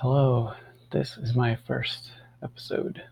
Hello, this is my first episode.